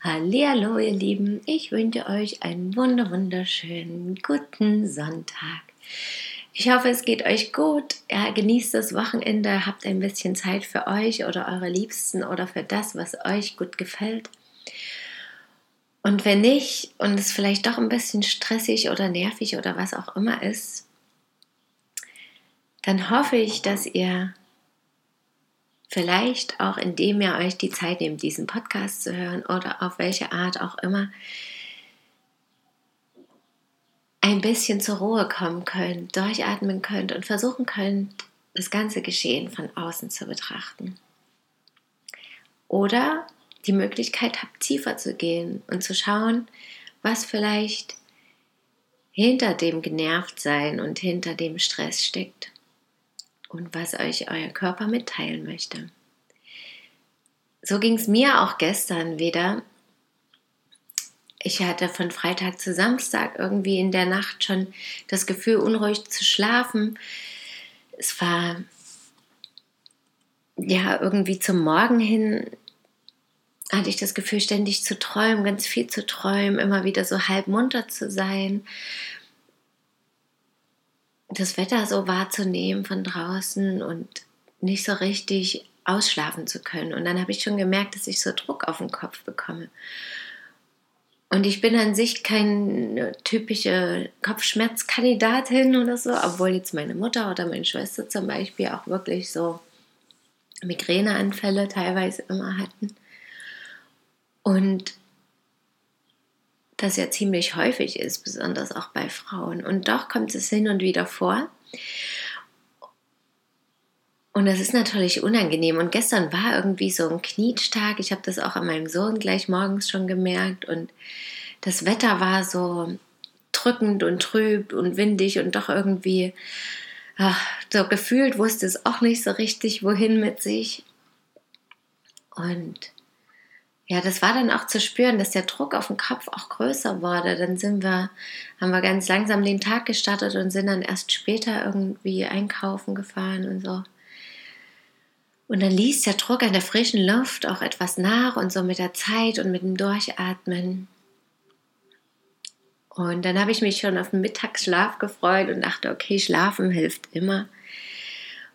Hallihallo, ihr Lieben, ich wünsche euch einen wunder wunderschönen guten Sonntag. Ich hoffe, es geht euch gut. Ja, genießt das Wochenende, habt ein bisschen Zeit für euch oder eure Liebsten oder für das, was euch gut gefällt. Und wenn nicht und es vielleicht doch ein bisschen stressig oder nervig oder was auch immer ist, dann hoffe ich, dass ihr vielleicht auch indem ihr euch die Zeit nehmt, diesen Podcast zu hören oder auf welche Art auch immer, ein bisschen zur Ruhe kommen könnt, durchatmen könnt und versuchen könnt, das ganze Geschehen von außen zu betrachten. Oder die Möglichkeit habt, tiefer zu gehen und zu schauen, was vielleicht hinter dem Genervtsein und hinter dem Stress steckt und was euch euer Körper mitteilen möchte. So ging es mir auch gestern wieder. Ich hatte von Freitag zu Samstag irgendwie in der Nacht schon das Gefühl, unruhig zu schlafen. Es war ja irgendwie zum Morgen hin hatte ich das Gefühl, ständig zu träumen, ganz viel zu träumen, immer wieder so halb munter zu sein das Wetter so wahrzunehmen von draußen und nicht so richtig ausschlafen zu können. Und dann habe ich schon gemerkt, dass ich so Druck auf den Kopf bekomme. Und ich bin an sich keine typische Kopfschmerzkandidatin oder so, obwohl jetzt meine Mutter oder meine Schwester zum Beispiel auch wirklich so Migräneanfälle teilweise immer hatten. Und das ja ziemlich häufig ist, besonders auch bei Frauen. Und doch kommt es hin und wieder vor. Und das ist natürlich unangenehm. Und gestern war irgendwie so ein Knietstag. Ich habe das auch an meinem Sohn gleich morgens schon gemerkt. Und das Wetter war so drückend und trüb und windig und doch irgendwie ach, so gefühlt wusste es auch nicht so richtig, wohin mit sich. Und ja, das war dann auch zu spüren, dass der Druck auf den Kopf auch größer wurde. Dann sind wir, haben wir ganz langsam den Tag gestartet und sind dann erst später irgendwie einkaufen gefahren und so. Und dann ließ der Druck an der frischen Luft auch etwas nach und so mit der Zeit und mit dem Durchatmen. Und dann habe ich mich schon auf den Mittagsschlaf gefreut und dachte, okay, schlafen hilft immer.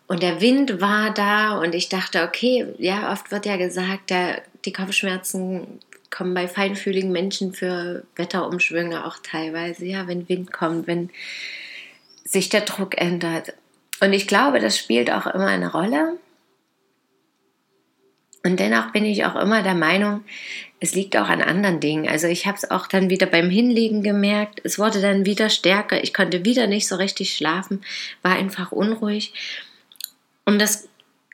Und der Wind war da und ich dachte, okay, ja, oft wird ja gesagt, der die Kopfschmerzen kommen bei feinfühligen Menschen für Wetterumschwünge auch teilweise, ja, wenn Wind kommt, wenn sich der Druck ändert. Und ich glaube, das spielt auch immer eine Rolle. Und dennoch bin ich auch immer der Meinung, es liegt auch an anderen Dingen. Also ich habe es auch dann wieder beim Hinlegen gemerkt. Es wurde dann wieder stärker. Ich konnte wieder nicht so richtig schlafen, war einfach unruhig. Und das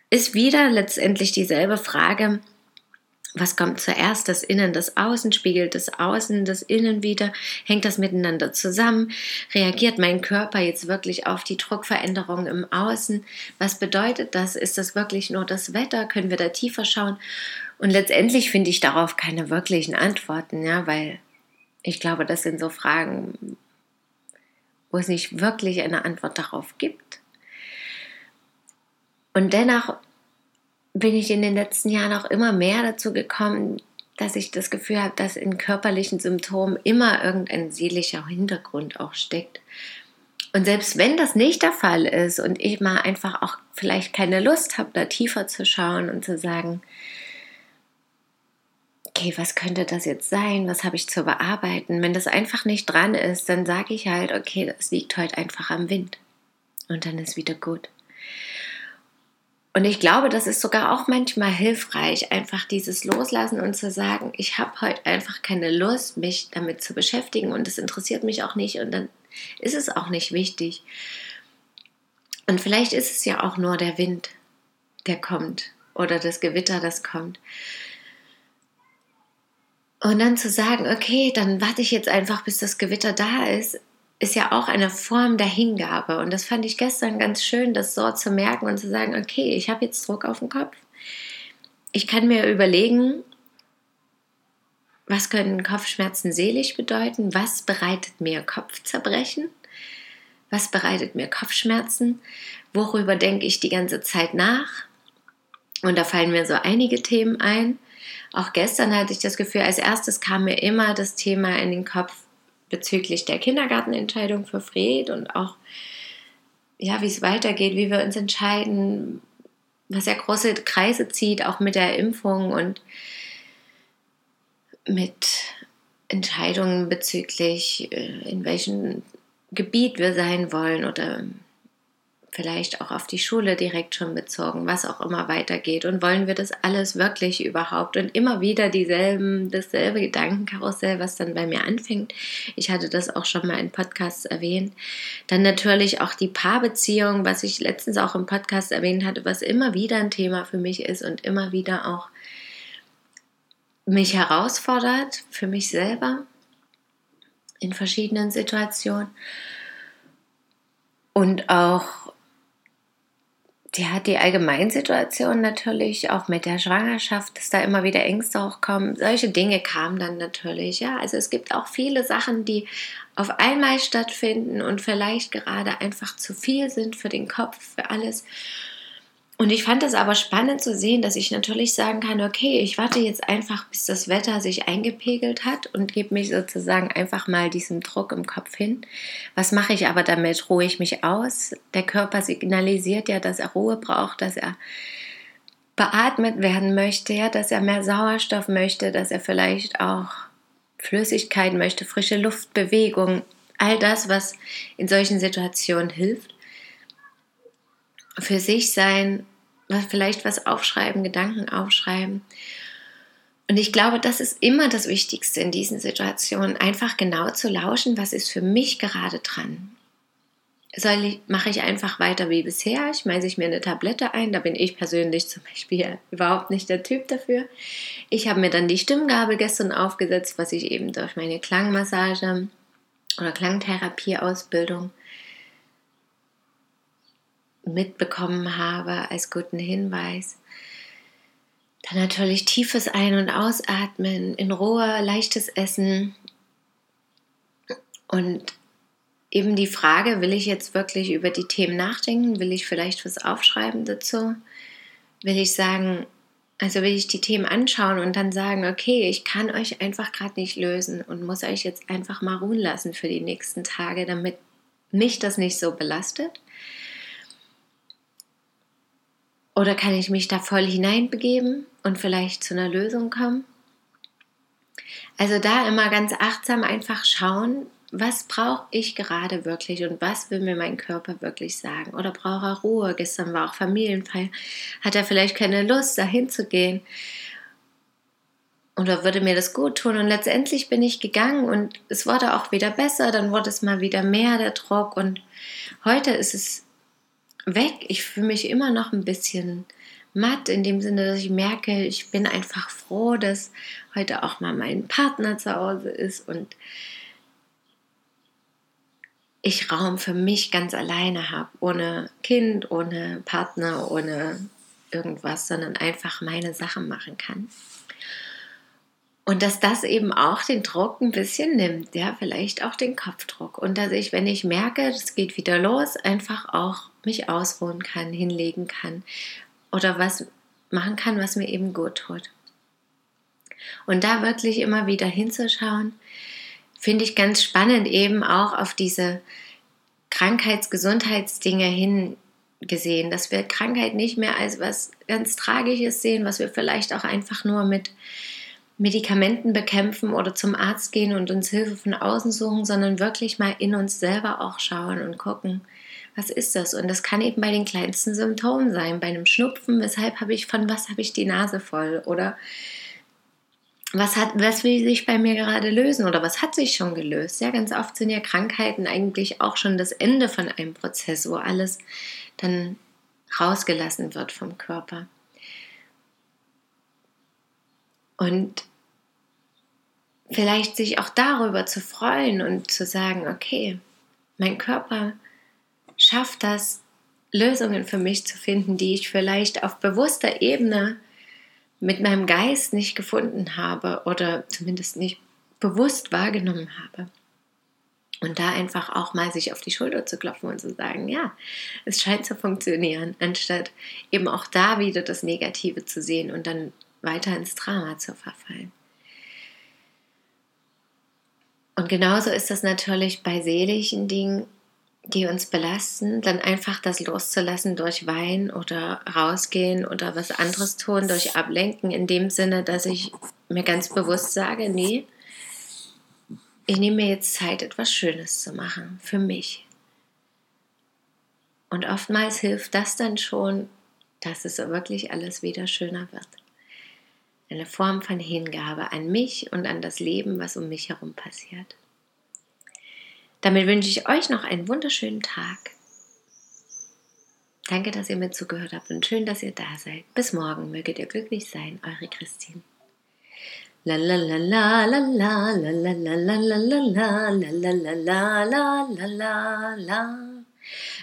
ist wieder letztendlich dieselbe Frage, was kommt zuerst, das Innen, das Außen, spiegelt das Außen, das Innen wieder, hängt das miteinander zusammen, reagiert mein Körper jetzt wirklich auf die Druckveränderung im Außen, was bedeutet das, ist das wirklich nur das Wetter, können wir da tiefer schauen? Und letztendlich finde ich darauf keine wirklichen Antworten, ja, weil ich glaube, das sind so Fragen, wo es nicht wirklich eine Antwort darauf gibt. Und dennoch bin ich in den letzten Jahren auch immer mehr dazu gekommen, dass ich das Gefühl habe, dass in körperlichen Symptomen immer irgendein seelischer Hintergrund auch steckt. Und selbst wenn das nicht der Fall ist und ich mal einfach auch vielleicht keine Lust habe, da tiefer zu schauen und zu sagen, okay, was könnte das jetzt sein? Was habe ich zu bearbeiten? Wenn das einfach nicht dran ist, dann sage ich halt, okay, das liegt heute einfach am Wind. Und dann ist wieder gut. Und ich glaube, das ist sogar auch manchmal hilfreich, einfach dieses Loslassen und zu sagen, ich habe heute einfach keine Lust, mich damit zu beschäftigen und es interessiert mich auch nicht und dann ist es auch nicht wichtig. Und vielleicht ist es ja auch nur der Wind, der kommt oder das Gewitter, das kommt. Und dann zu sagen, okay, dann warte ich jetzt einfach, bis das Gewitter da ist, ist ja auch eine Form der Hingabe. Und das fand ich gestern ganz schön, das so zu merken und zu sagen, okay, ich habe jetzt Druck auf den Kopf. Ich kann mir überlegen, was können Kopfschmerzen seelisch bedeuten? Was bereitet mir Kopfzerbrechen? Was bereitet mir Kopfschmerzen? Worüber denke ich die ganze Zeit nach? Und da fallen mir so einige Themen ein. Auch gestern hatte ich das Gefühl, als erstes kam mir immer das Thema in den Kopf bezüglich der Kindergartenentscheidung für Fred und auch, ja, wie es weitergeht, wie wir uns entscheiden, was er große Kreise zieht, auch mit der Impfung und mit Entscheidungen bezüglich, äh, in welchem Gebiet wir sein wollen oder vielleicht auch auf die Schule direkt schon bezogen, was auch immer weitergeht. Und wollen wir das alles wirklich überhaupt? Und immer wieder dieselben, dasselbe Gedankenkarussell, was dann bei mir anfängt. Ich hatte das auch schon mal in Podcasts erwähnt. Dann natürlich auch die Paarbeziehung, was ich letztens auch im Podcast erwähnt hatte, was immer wieder ein Thema für mich ist und immer wieder auch mich herausfordert für mich selber in verschiedenen Situationen und auch ja, die Allgemeinsituation natürlich, auch mit der Schwangerschaft, dass da immer wieder Ängste auch kommen. Solche Dinge kamen dann natürlich, ja. Also es gibt auch viele Sachen, die auf einmal stattfinden und vielleicht gerade einfach zu viel sind für den Kopf, für alles. Und ich fand es aber spannend zu sehen, dass ich natürlich sagen kann, okay, ich warte jetzt einfach, bis das Wetter sich eingepegelt hat und gebe mich sozusagen einfach mal diesem Druck im Kopf hin. Was mache ich aber damit? Ruhe ich mich aus? Der Körper signalisiert ja, dass er Ruhe braucht, dass er beatmet werden möchte, ja, dass er mehr Sauerstoff möchte, dass er vielleicht auch Flüssigkeit möchte, frische Luft, Bewegung, all das, was in solchen Situationen hilft für sich sein vielleicht was aufschreiben, Gedanken aufschreiben. Und ich glaube, das ist immer das Wichtigste in diesen Situationen, einfach genau zu lauschen, was ist für mich gerade dran. Soll ich, mache ich einfach weiter wie bisher, schmeiße ich mir eine Tablette ein, da bin ich persönlich zum Beispiel überhaupt nicht der Typ dafür. Ich habe mir dann die Stimmgabel gestern aufgesetzt, was ich eben durch meine Klangmassage oder Klangtherapie-Ausbildung mitbekommen habe als guten Hinweis. Dann natürlich tiefes Ein- und Ausatmen, in Ruhe leichtes Essen und eben die Frage, will ich jetzt wirklich über die Themen nachdenken? Will ich vielleicht was aufschreiben dazu? Will ich sagen, also will ich die Themen anschauen und dann sagen, okay, ich kann euch einfach gerade nicht lösen und muss euch jetzt einfach mal ruhen lassen für die nächsten Tage, damit mich das nicht so belastet? Oder kann ich mich da voll hineinbegeben und vielleicht zu einer Lösung kommen? Also da immer ganz achtsam einfach schauen, was brauche ich gerade wirklich und was will mir mein Körper wirklich sagen? Oder braucht er Ruhe? Gestern war auch Familienfeier. Hat er vielleicht keine Lust, dahin zu gehen? Oder würde mir das gut tun? Und letztendlich bin ich gegangen und es wurde auch wieder besser. Dann wurde es mal wieder mehr der Druck. Und heute ist es weg. Ich fühle mich immer noch ein bisschen matt, in dem Sinne, dass ich merke, ich bin einfach froh, dass heute auch mal mein Partner zu Hause ist und ich Raum für mich ganz alleine habe, ohne Kind, ohne Partner, ohne irgendwas, sondern einfach meine Sachen machen kann. Und dass das eben auch den Druck ein bisschen nimmt, ja, vielleicht auch den Kopfdruck. Und dass ich, wenn ich merke, es geht wieder los, einfach auch mich ausruhen kann, hinlegen kann oder was machen kann, was mir eben gut tut. Und da wirklich immer wieder hinzuschauen, finde ich ganz spannend, eben auch auf diese Krankheits-Gesundheitsdinge hingesehen, dass wir Krankheit nicht mehr als was ganz Tragisches sehen, was wir vielleicht auch einfach nur mit Medikamenten bekämpfen oder zum Arzt gehen und uns Hilfe von außen suchen, sondern wirklich mal in uns selber auch schauen und gucken, was ist das? Und das kann eben bei den kleinsten Symptomen sein, bei einem Schnupfen, weshalb habe ich, von was habe ich die Nase voll? Oder was, hat, was will sich bei mir gerade lösen oder was hat sich schon gelöst? Ja, ganz oft sind ja Krankheiten eigentlich auch schon das Ende von einem Prozess, wo alles dann rausgelassen wird vom Körper. Und vielleicht sich auch darüber zu freuen und zu sagen, okay, mein Körper schafft das, Lösungen für mich zu finden, die ich vielleicht auf bewusster Ebene mit meinem Geist nicht gefunden habe oder zumindest nicht bewusst wahrgenommen habe. Und da einfach auch mal sich auf die Schulter zu klopfen und zu sagen, ja, es scheint zu funktionieren, anstatt eben auch da wieder das Negative zu sehen und dann weiter ins Drama zu verfallen. Und genauso ist das natürlich bei seelischen Dingen, die uns belasten, dann einfach das loszulassen durch Wein oder rausgehen oder was anderes tun, durch Ablenken, in dem Sinne, dass ich mir ganz bewusst sage, nee, ich nehme mir jetzt Zeit, etwas Schönes zu machen für mich. Und oftmals hilft das dann schon, dass es wirklich alles wieder schöner wird. Eine Form von Hingabe an mich und an das Leben, was um mich herum passiert. Damit wünsche ich euch noch einen wunderschönen Tag. Danke, dass ihr mir zugehört habt und schön, dass ihr da seid. Bis morgen, möget ihr glücklich sein, eure Christine. La la la la la la la la la la la la la la la la la la la